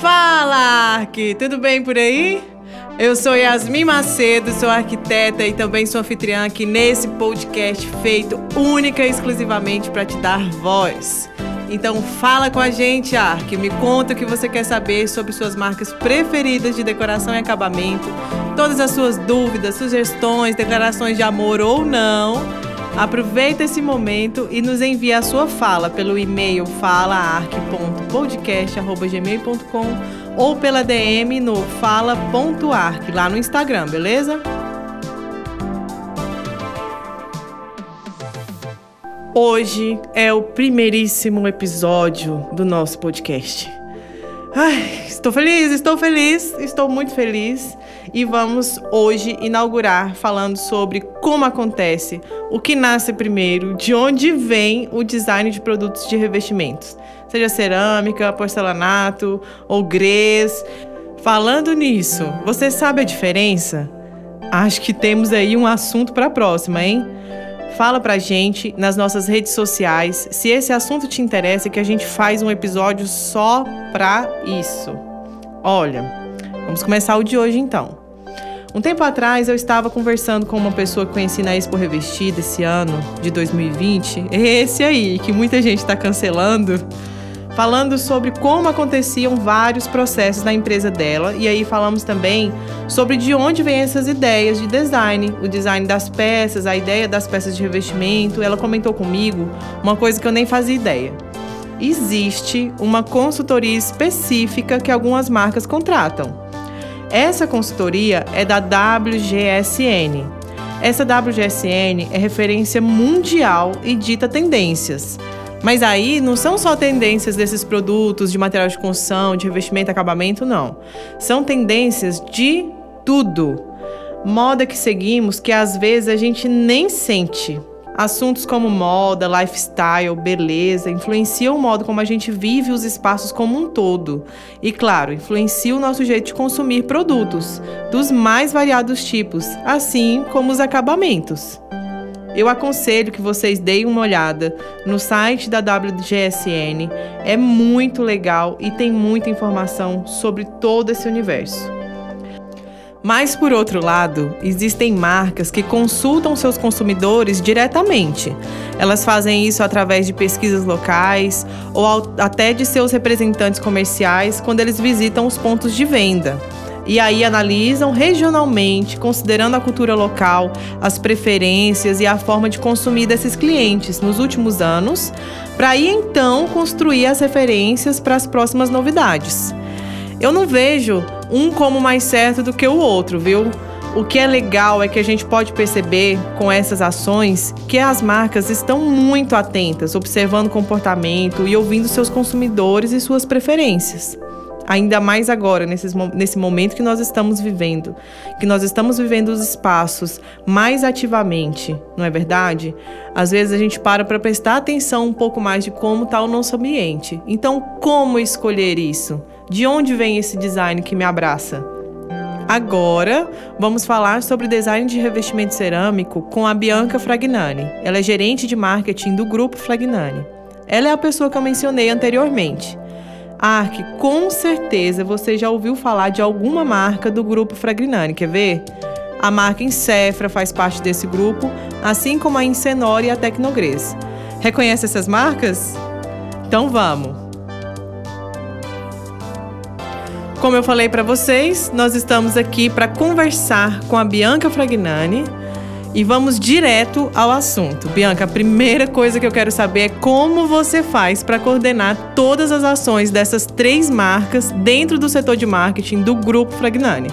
Fala, Ark! Tudo bem por aí? Eu sou Yasmin Macedo, sou arquiteta e também sou anfitriã aqui nesse podcast feito única e exclusivamente para te dar voz. Então fala com a gente, Ark. Me conta o que você quer saber sobre suas marcas preferidas de decoração e acabamento, todas as suas dúvidas, sugestões, declarações de amor ou não. Aproveita esse momento e nos envia a sua fala pelo e-mail falaarc.podcast@gmail.com ou pela DM no fala.arc lá no Instagram, beleza? Hoje é o primeiríssimo episódio do nosso podcast. Ai, estou feliz, estou feliz, estou muito feliz. E vamos hoje inaugurar falando sobre como acontece, o que nasce primeiro, de onde vem o design de produtos de revestimentos seja cerâmica, porcelanato ou grês. Falando nisso, você sabe a diferença? Acho que temos aí um assunto para a próxima, hein? Fala pra gente nas nossas redes sociais se esse assunto te interessa que a gente faz um episódio só pra isso. Olha, vamos começar o de hoje então. Um tempo atrás eu estava conversando com uma pessoa que conheci na Expo Revestida esse ano, de 2020, esse aí, que muita gente está cancelando falando sobre como aconteciam vários processos na empresa dela. E aí falamos também sobre de onde vêm essas ideias de design, o design das peças, a ideia das peças de revestimento. Ela comentou comigo uma coisa que eu nem fazia ideia. Existe uma consultoria específica que algumas marcas contratam. Essa consultoria é da WGSN. Essa WGSN é referência mundial e dita tendências. Mas aí não são só tendências desses produtos de material de construção, de revestimento, acabamento, não. São tendências de tudo. Moda que seguimos que às vezes a gente nem sente. Assuntos como moda, lifestyle, beleza influenciam o modo como a gente vive os espaços como um todo. E, claro, influencia o nosso jeito de consumir produtos, dos mais variados tipos, assim como os acabamentos. Eu aconselho que vocês deem uma olhada no site da WGSN. É muito legal e tem muita informação sobre todo esse universo. Mas, por outro lado, existem marcas que consultam seus consumidores diretamente. Elas fazem isso através de pesquisas locais ou até de seus representantes comerciais quando eles visitam os pontos de venda e aí analisam regionalmente, considerando a cultura local, as preferências e a forma de consumir desses clientes nos últimos anos, para aí então construir as referências para as próximas novidades. Eu não vejo um como mais certo do que o outro, viu? O que é legal é que a gente pode perceber com essas ações que as marcas estão muito atentas, observando o comportamento e ouvindo seus consumidores e suas preferências ainda mais agora, nesse momento que nós estamos vivendo, que nós estamos vivendo os espaços mais ativamente, não é verdade? Às vezes a gente para para prestar atenção um pouco mais de como está o nosso ambiente. Então, como escolher isso? De onde vem esse design que me abraça? Agora, vamos falar sobre design de revestimento cerâmico com a Bianca Fragnani. Ela é gerente de marketing do grupo Fragnani. Ela é a pessoa que eu mencionei anteriormente. Ark, com certeza você já ouviu falar de alguma marca do grupo Fragrinani, quer ver? A marca Incefra faz parte desse grupo, assim como a Incenor e a Tecnogres. Reconhece essas marcas? Então vamos! Como eu falei para vocês, nós estamos aqui para conversar com a Bianca Fragnani, e vamos direto ao assunto. Bianca, a primeira coisa que eu quero saber é como você faz para coordenar todas as ações dessas três marcas dentro do setor de marketing do Grupo Fragnani.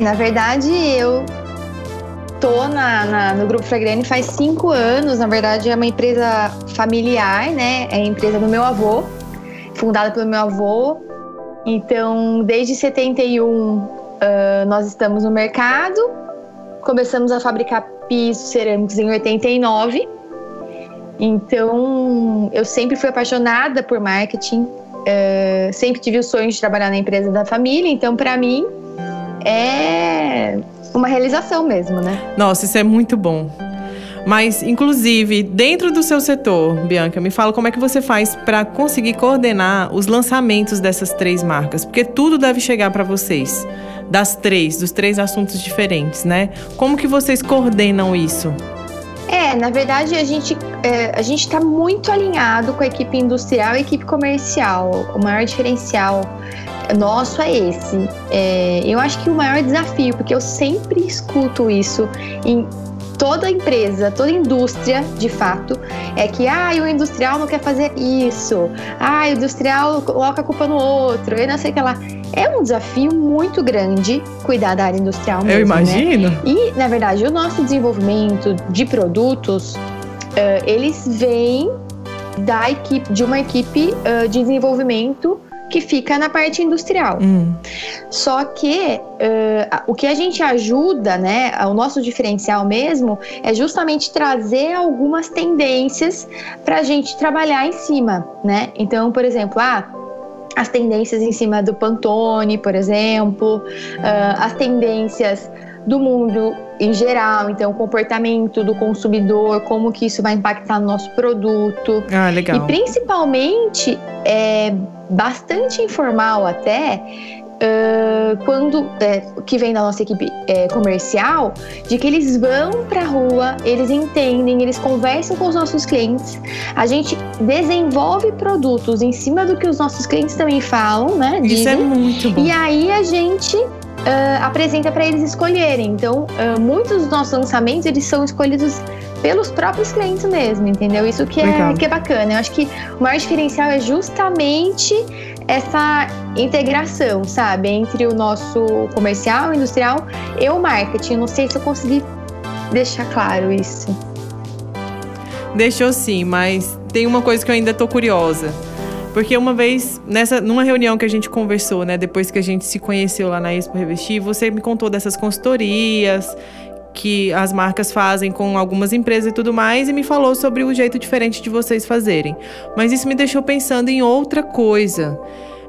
Na verdade, eu tô na, na, no Grupo Fragrani faz cinco anos. Na verdade, é uma empresa familiar, né? É a empresa do meu avô, fundada pelo meu avô. Então, desde 71, uh, nós estamos no mercado começamos a fabricar pisos cerâmicos em 89. Então, eu sempre fui apaixonada por marketing, uh, sempre tive o sonho de trabalhar na empresa da família. Então, para mim, é uma realização mesmo, né? Nossa, isso é muito bom. Mas, inclusive, dentro do seu setor, Bianca, me fala como é que você faz para conseguir coordenar os lançamentos dessas três marcas, porque tudo deve chegar para vocês, das três, dos três assuntos diferentes, né? Como que vocês coordenam isso? É, na verdade a gente é, a gente está muito alinhado com a equipe industrial e a equipe comercial. O maior diferencial nosso é esse. É, eu acho que o maior desafio, porque eu sempre escuto isso em toda empresa, toda indústria, de fato, é que ah, o industrial não quer fazer isso, ah, o industrial coloca a culpa no outro, e não sei o que lá. É um desafio muito grande cuidar da área industrial mesmo, Eu né? imagino. Né? E, na verdade, o nosso desenvolvimento de produtos, uh, eles vêm da equipe, de uma equipe uh, de desenvolvimento que fica na parte industrial. Hum. Só que uh, o que a gente ajuda, né, o nosso diferencial mesmo, é justamente trazer algumas tendências para a gente trabalhar em cima, né? Então, por exemplo, ah, as tendências em cima do Pantone, por exemplo, uh, as tendências do mundo em geral, então o comportamento do consumidor, como que isso vai impactar no nosso produto. Ah, legal. E principalmente é bastante informal até Uh, quando é, que vem da nossa equipe é, comercial, de que eles vão para a rua, eles entendem, eles conversam com os nossos clientes, a gente desenvolve produtos em cima do que os nossos clientes também falam, né? Dizem, Isso é muito bom. E aí a gente uh, apresenta para eles escolherem. Então, uh, muitos dos nossos lançamentos eles são escolhidos pelos próprios clientes mesmo, entendeu? Isso que é, que é bacana. Eu acho que o maior diferencial é justamente essa integração, sabe, entre o nosso comercial, industrial e o marketing. Não sei se eu consegui deixar claro isso. Deixou sim, mas tem uma coisa que eu ainda tô curiosa. Porque uma vez, nessa, numa reunião que a gente conversou, né, depois que a gente se conheceu lá na Expo Revestir, você me contou dessas consultorias que as marcas fazem com algumas empresas e tudo mais, e me falou sobre o jeito diferente de vocês fazerem. Mas isso me deixou pensando em outra coisa.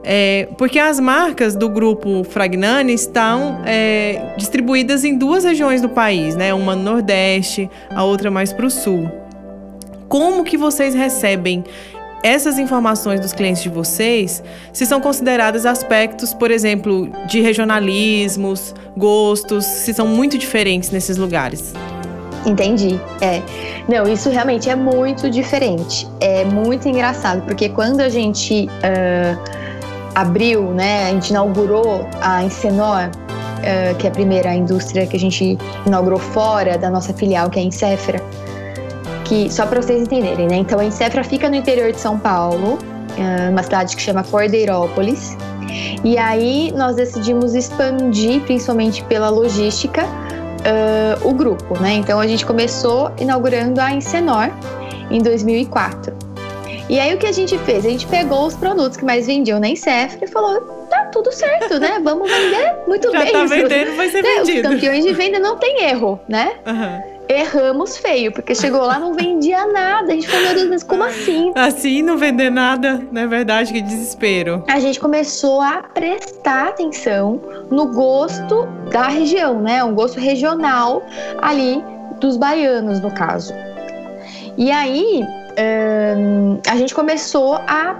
É, porque as marcas do grupo Fragnani estão é, distribuídas em duas regiões do país, né? Uma no Nordeste, a outra mais para o Sul. Como que vocês recebem essas informações dos clientes de vocês, se são consideradas aspectos, por exemplo, de regionalismos, gostos, se são muito diferentes nesses lugares. Entendi. É. Não, isso realmente é muito diferente. É muito engraçado, porque quando a gente uh, abriu, né, a gente inaugurou a Encenor, uh, que é a primeira indústria que a gente inaugurou fora da nossa filial, que é a Encefra, que só para vocês entenderem, né? Então a Encefra fica no interior de São Paulo, é uma cidade que chama Cordeirópolis. E aí nós decidimos expandir, principalmente pela logística, uh, o grupo, né? Então a gente começou inaugurando a Encenor em 2004. E aí o que a gente fez? A gente pegou os produtos que mais vendiam na Encefra e falou: tá tudo certo, né? Vamos vender muito Já bem. Tá vendendo, vai ser né? vendido. Os campeões de venda não tem erro, né? Uhum erramos feio, porque chegou lá não vendia nada. A gente falou, meu Deus, mas como assim? Assim, não vender nada, não é verdade? Que desespero. A gente começou a prestar atenção no gosto da região, né? Um gosto regional ali dos baianos, no caso. E aí, hum, a gente começou a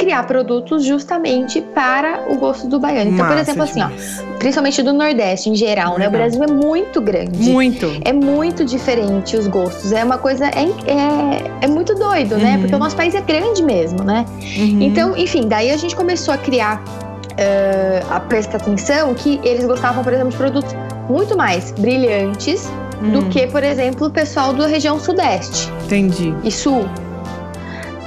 criar produtos justamente para o gosto do baiano. Então, Massa por exemplo, assim, ó, principalmente do Nordeste em geral, né? O Brasil é muito grande. Muito. É muito diferente os gostos. É uma coisa. É, é, é muito doido, né? uhum. né? Porque o nosso país é grande mesmo, né? Uhum. Então, enfim, daí a gente começou a criar. Uh, a prestar atenção que eles gostavam, por exemplo, de produtos muito mais brilhantes do hum. que, por exemplo, o pessoal da região sudeste. Entendi. E sul.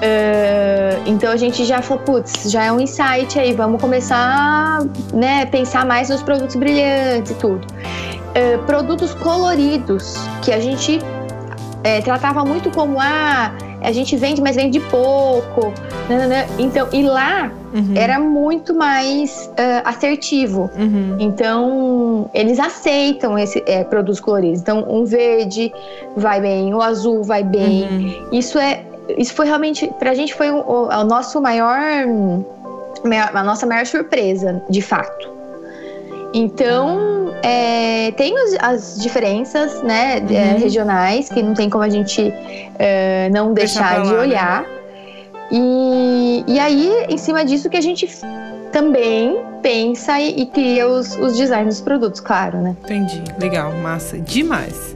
Uh, então a gente já falou, putz, já é um insight aí, vamos começar né, pensar mais nos produtos brilhantes e tudo. Uh, produtos coloridos, que a gente é, tratava muito como ah, a gente vende, mas vende pouco. Né, né, né. Então, e lá uhum. era muito mais uh, assertivo. Uhum. Então, eles aceitam esse é, produtos coloridos. Então, um verde vai bem, o azul vai bem. Uhum. Isso é isso foi realmente, pra gente, foi o, o nosso maior, a nossa maior surpresa, de fato. Então, é, tem os, as diferenças, né, uhum. é, regionais, que não tem como a gente é, não deixar de né? olhar. Né? E, e aí, em cima disso, que a gente também pensa e, e cria os, os designs dos produtos, claro, né? Entendi. Legal, massa. Demais.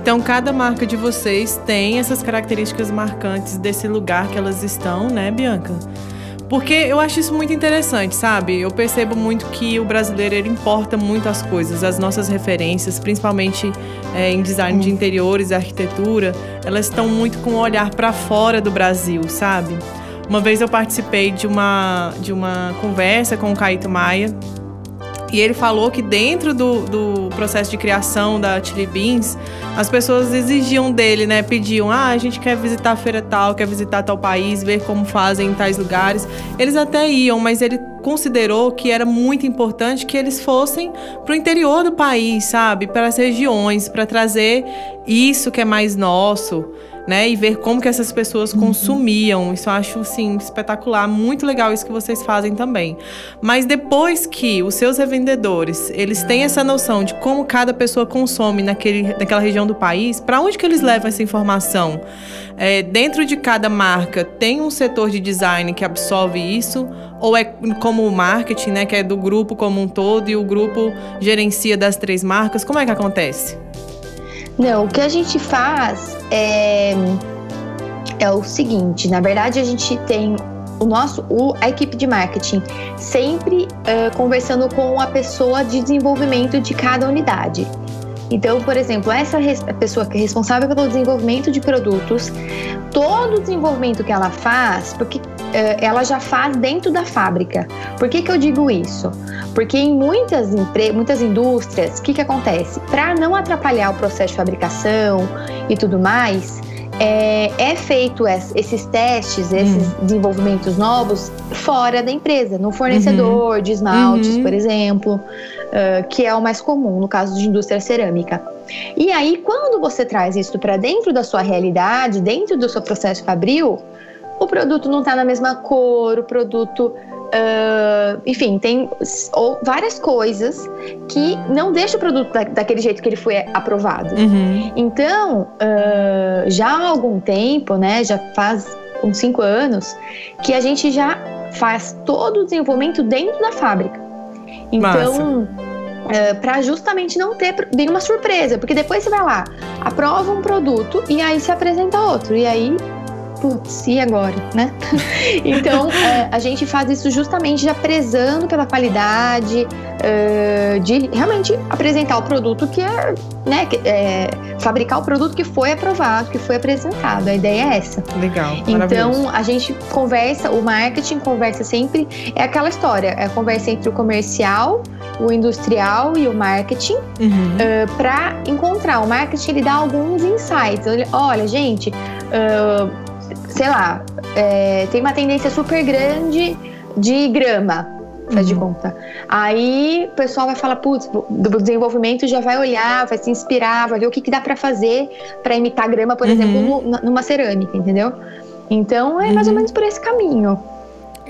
Então, cada marca de vocês tem essas características marcantes desse lugar que elas estão, né, Bianca? Porque eu acho isso muito interessante, sabe? Eu percebo muito que o brasileiro ele importa muito as coisas, as nossas referências, principalmente é, em design de interiores arquitetura, elas estão muito com o olhar para fora do Brasil, sabe? Uma vez eu participei de uma, de uma conversa com o Caíto Maia, e ele falou que dentro do, do processo de criação da Chili Beans, as pessoas exigiam dele, né? Pediam, ah, a gente quer visitar a feira tal, quer visitar tal país, ver como fazem em tais lugares. Eles até iam, mas ele considerou que era muito importante que eles fossem para o interior do país, sabe? Para as regiões, para trazer isso que é mais nosso né? E ver como que essas pessoas uhum. consumiam. Isso eu acho, assim, espetacular. Muito legal isso que vocês fazem também. Mas depois que os seus revendedores, eles têm essa noção de como cada pessoa consome naquele, naquela região do país, para onde que eles levam essa informação? É, dentro de cada marca, tem um setor de design que absorve isso? Ou é como o marketing, né? Que é do grupo como um todo e o grupo gerencia das três marcas? Como é que acontece? Não, o que a gente faz é, é o seguinte: na verdade, a gente tem o nosso, o, a equipe de marketing sempre uh, conversando com a pessoa de desenvolvimento de cada unidade. Então, por exemplo, essa pessoa que é responsável pelo desenvolvimento de produtos, todo o desenvolvimento que ela faz, porque ela já faz dentro da fábrica. Por que, que eu digo isso? Porque em muitas, muitas indústrias, o que, que acontece? Para não atrapalhar o processo de fabricação e tudo mais, é, é, feito esses testes, esses hum. desenvolvimentos novos fora da empresa, no fornecedor uhum. de esmaltes, uhum. por exemplo, uh, que é o mais comum no caso de indústria cerâmica. E aí, quando você traz isso para dentro da sua realidade, dentro do seu processo fabril, o produto não está na mesma cor, o produto Uh, enfim, tem ou, várias coisas que não deixam o produto da, daquele jeito que ele foi aprovado. Uhum. Então, uh, já há algum tempo, né, já faz uns cinco anos, que a gente já faz todo o desenvolvimento dentro da fábrica. Então, uh, para justamente não ter nenhuma surpresa, porque depois você vai lá, aprova um produto e aí se apresenta outro, e aí putz, e agora, né? então, é, a gente faz isso justamente já prezando pela qualidade, de realmente apresentar o produto que é, né, que, é, fabricar o produto que foi aprovado, que foi apresentado. A ideia é essa. Legal. Então, a gente conversa, o marketing conversa sempre, é aquela história, é a conversa entre o comercial, o industrial e o marketing uhum. uh, para encontrar. O marketing ele dá alguns insights. Olha, gente, uh, sei lá, é, tem uma tendência super grande de grama, faz uhum. de conta. Aí o pessoal vai falar, putz, do desenvolvimento já vai olhar, vai se inspirar, vai ver o que, que dá para fazer para imitar grama, por uhum. exemplo, numa cerâmica, entendeu? Então é mais ou uhum. menos por esse caminho.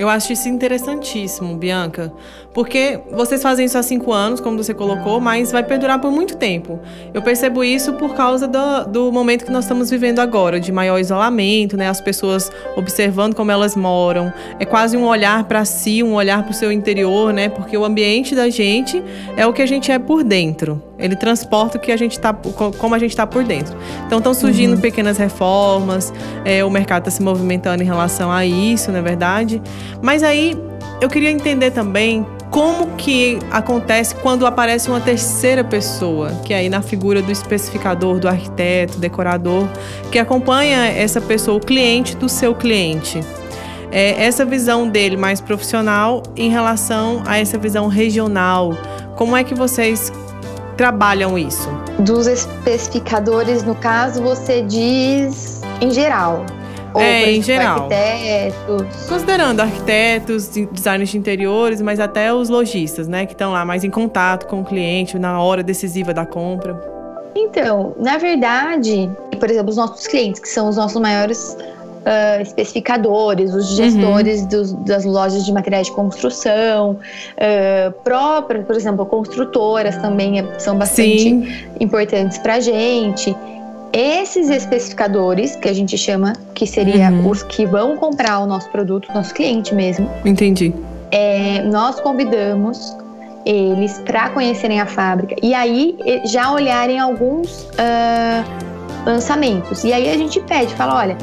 Eu acho isso interessantíssimo, Bianca, porque vocês fazem isso há cinco anos, como você colocou, mas vai perdurar por muito tempo. Eu percebo isso por causa do, do momento que nós estamos vivendo agora, de maior isolamento, né? As pessoas observando como elas moram. É quase um olhar para si, um olhar para o seu interior, né? Porque o ambiente da gente é o que a gente é por dentro. Ele transporta o que a gente tá, como a gente está por dentro. Então estão surgindo uhum. pequenas reformas, é, o mercado está se movimentando em relação a isso, na é verdade. Mas aí eu queria entender também como que acontece quando aparece uma terceira pessoa, que é aí na figura do especificador, do arquiteto, decorador, que acompanha essa pessoa, o cliente do seu cliente. É essa visão dele mais profissional em relação a essa visão regional. Como é que vocês trabalham isso? Dos especificadores, no caso, você diz em geral. Ou, é, em geral. Arquitetos. Considerando arquitetos, designers de interiores, mas até os lojistas, né? Que estão lá mais em contato com o cliente na hora decisiva da compra. Então, na verdade, por exemplo, os nossos clientes, que são os nossos maiores uh, especificadores, os gestores uhum. dos, das lojas de materiais de construção, uh, próprias, por exemplo, construtoras também são bastante Sim. importantes para a gente. Esses especificadores, que a gente chama, que seria uhum. os que vão comprar o nosso produto, nosso cliente mesmo. Entendi. É, nós convidamos eles para conhecerem a fábrica e aí já olharem alguns uh, lançamentos. E aí a gente pede, fala, olha,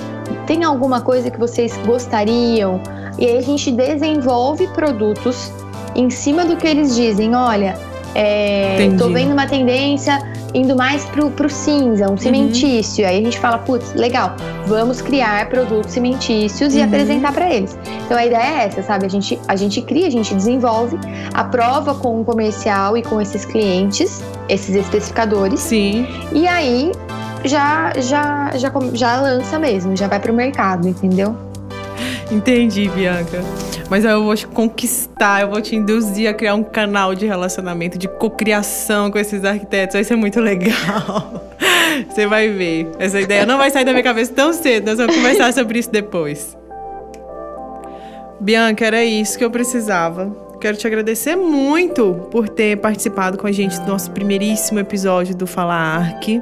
tem alguma coisa que vocês gostariam? E aí a gente desenvolve produtos em cima do que eles dizem. Olha, é, tô vendo uma tendência indo mais pro, pro cinza, um cimentício. Uhum. Aí a gente fala, putz, legal, vamos criar produtos cimentícios uhum. e apresentar para eles. Então a ideia é essa, sabe? A gente, a gente cria, a gente desenvolve, aprova com o comercial e com esses clientes, esses especificadores. Sim. E aí já, já, já, já lança mesmo, já vai pro mercado, entendeu? Entendi, Bianca. Mas eu vou te conquistar, eu vou te induzir a criar um canal de relacionamento, de cocriação com esses arquitetos. Vai ser muito legal. Você vai ver. Essa ideia não vai sair da minha cabeça tão cedo. Nós vamos conversar sobre isso depois. Bianca, era isso que eu precisava. Quero te agradecer muito por ter participado com a gente do nosso primeiríssimo episódio do Fala Arc,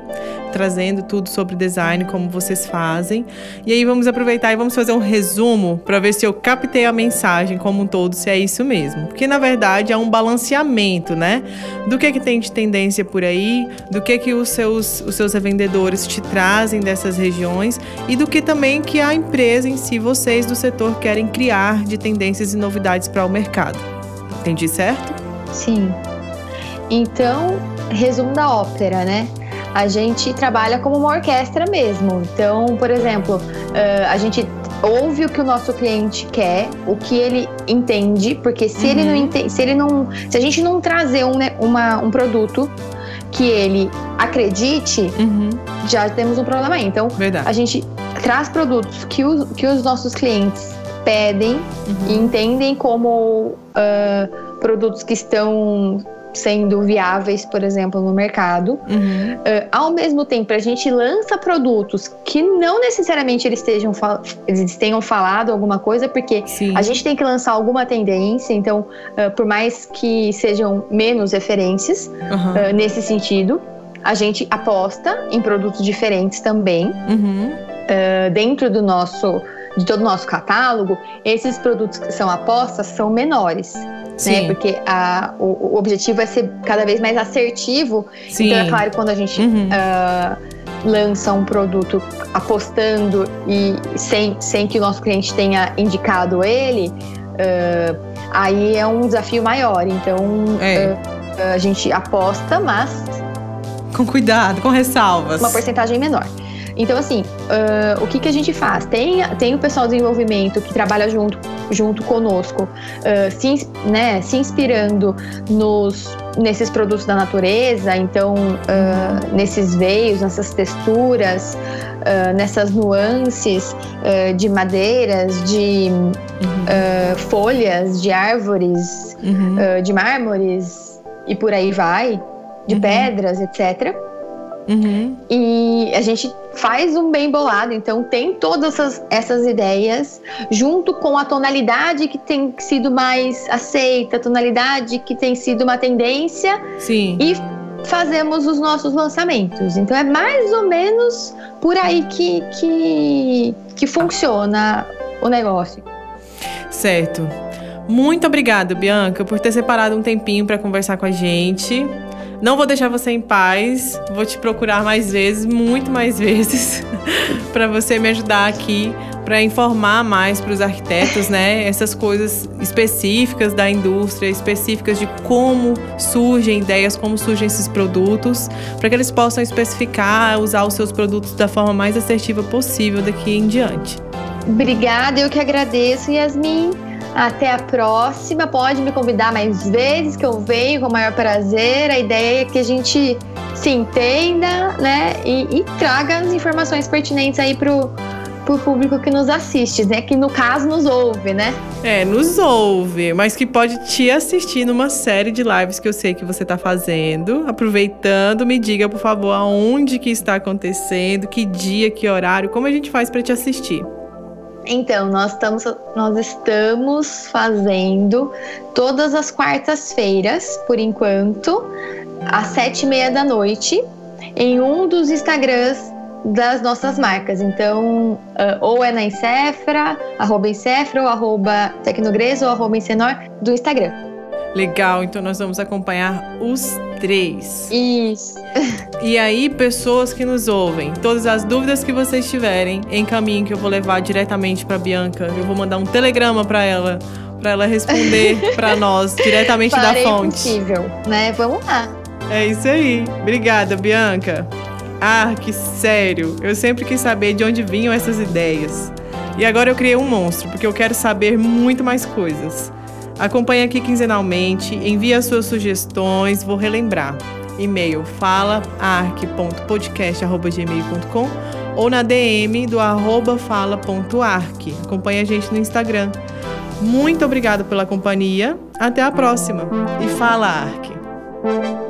trazendo tudo sobre design, como vocês fazem. E aí vamos aproveitar e vamos fazer um resumo para ver se eu captei a mensagem como um todo, se é isso mesmo. Porque na verdade é um balanceamento, né? Do que que tem de tendência por aí, do que que os seus os seus revendedores te trazem dessas regiões e do que também que a empresa em si, vocês do setor querem criar de tendências e novidades para o mercado. Entendi certo? Sim. Então, resumo da ópera, né? A gente trabalha como uma orquestra mesmo. Então, por exemplo, a gente ouve o que o nosso cliente quer, o que ele entende, porque se uhum. ele não uhum. entende, se ele não, se a gente não trazer um, né, uma, um produto que ele acredite, uhum. já temos um problema aí. Então, Verdade. a gente traz produtos que os, que os nossos clientes pedem uhum. e entendem como uh, produtos que estão sendo viáveis, por exemplo, no mercado. Uhum. Uh, ao mesmo tempo, a gente lança produtos que não necessariamente eles, estejam eles tenham falado alguma coisa, porque Sim. a gente tem que lançar alguma tendência, então, uh, por mais que sejam menos referências uhum. uh, nesse sentido, a gente aposta em produtos diferentes também. Uhum. dentro do nosso de todo o nosso catálogo, esses produtos que são apostas são menores. Né? Porque a, o, o, objetivo é ser cada vez mais assertivo. Sim. Então, é claro, quando a gente uhum. uh, lança um produto apostando e sem, sem que o nosso cliente tenha indicado ele, uh, aí é um desafio maior. Então, é. uh, a gente aposta, mas. Com cuidado, com ressalvas. Uma porcentagem menor. Então, assim, uh, o que, que a gente faz? Tem, tem o pessoal do desenvolvimento que trabalha junto, junto conosco, uh, se, né, se inspirando nos, nesses produtos da natureza, então, uh, nesses veios, nessas texturas, nessas nuances de madeiras, de uhum. folhas, de árvores, uhum. de mármores e por aí vai, de uhum. pedras, etc. Uhum. E a gente faz um bem bolado, então tem todas essas, essas ideias, junto com a tonalidade que tem sido mais aceita, a tonalidade que tem sido uma tendência. Sim. E fazemos os nossos lançamentos. Então é mais ou menos por aí que, que, que funciona o negócio. Certo. Muito obrigada, Bianca, por ter separado um tempinho para conversar com a gente. Não vou deixar você em paz. Vou te procurar mais vezes, muito mais vezes, para você me ajudar aqui, para informar mais para os arquitetos, né? Essas coisas específicas da indústria, específicas de como surgem ideias, como surgem esses produtos, para que eles possam especificar, usar os seus produtos da forma mais assertiva possível daqui em diante. Obrigada, eu que agradeço, Yasmin. Até a próxima. Pode me convidar mais vezes, que eu venho com o maior prazer. A ideia é que a gente se entenda, né? E, e traga as informações pertinentes aí pro, pro público que nos assiste, né? Que no caso nos ouve, né? É, nos ouve, mas que pode te assistir numa série de lives que eu sei que você está fazendo. Aproveitando, me diga, por favor, aonde que está acontecendo, que dia, que horário, como a gente faz para te assistir. Então, nós estamos, nós estamos fazendo todas as quartas-feiras, por enquanto, às sete e meia da noite, em um dos Instagrams das nossas marcas. Então, uh, ou é na Encefra, arroba Encefra, ou arroba Tecnogres, ou arroba Encenor, do Instagram. Legal, então nós vamos acompanhar os três. Isso. E aí, pessoas que nos ouvem, todas as dúvidas que vocês tiverem, encaminhem que eu vou levar diretamente para Bianca. Eu vou mandar um telegrama para ela, para ela responder para nós diretamente Farei da fonte. possível, né? Vamos lá. É isso aí. Obrigada, Bianca. Ah, que sério. Eu sempre quis saber de onde vinham essas ideias. E agora eu criei um monstro, porque eu quero saber muito mais coisas. Acompanhe aqui quinzenalmente, envie as suas sugestões, vou relembrar. E-mail falaarc.podcast.gmail.com ou na DM do arroba fala.arc. Acompanhe a gente no Instagram. Muito obrigada pela companhia. Até a próxima. E fala, Arc!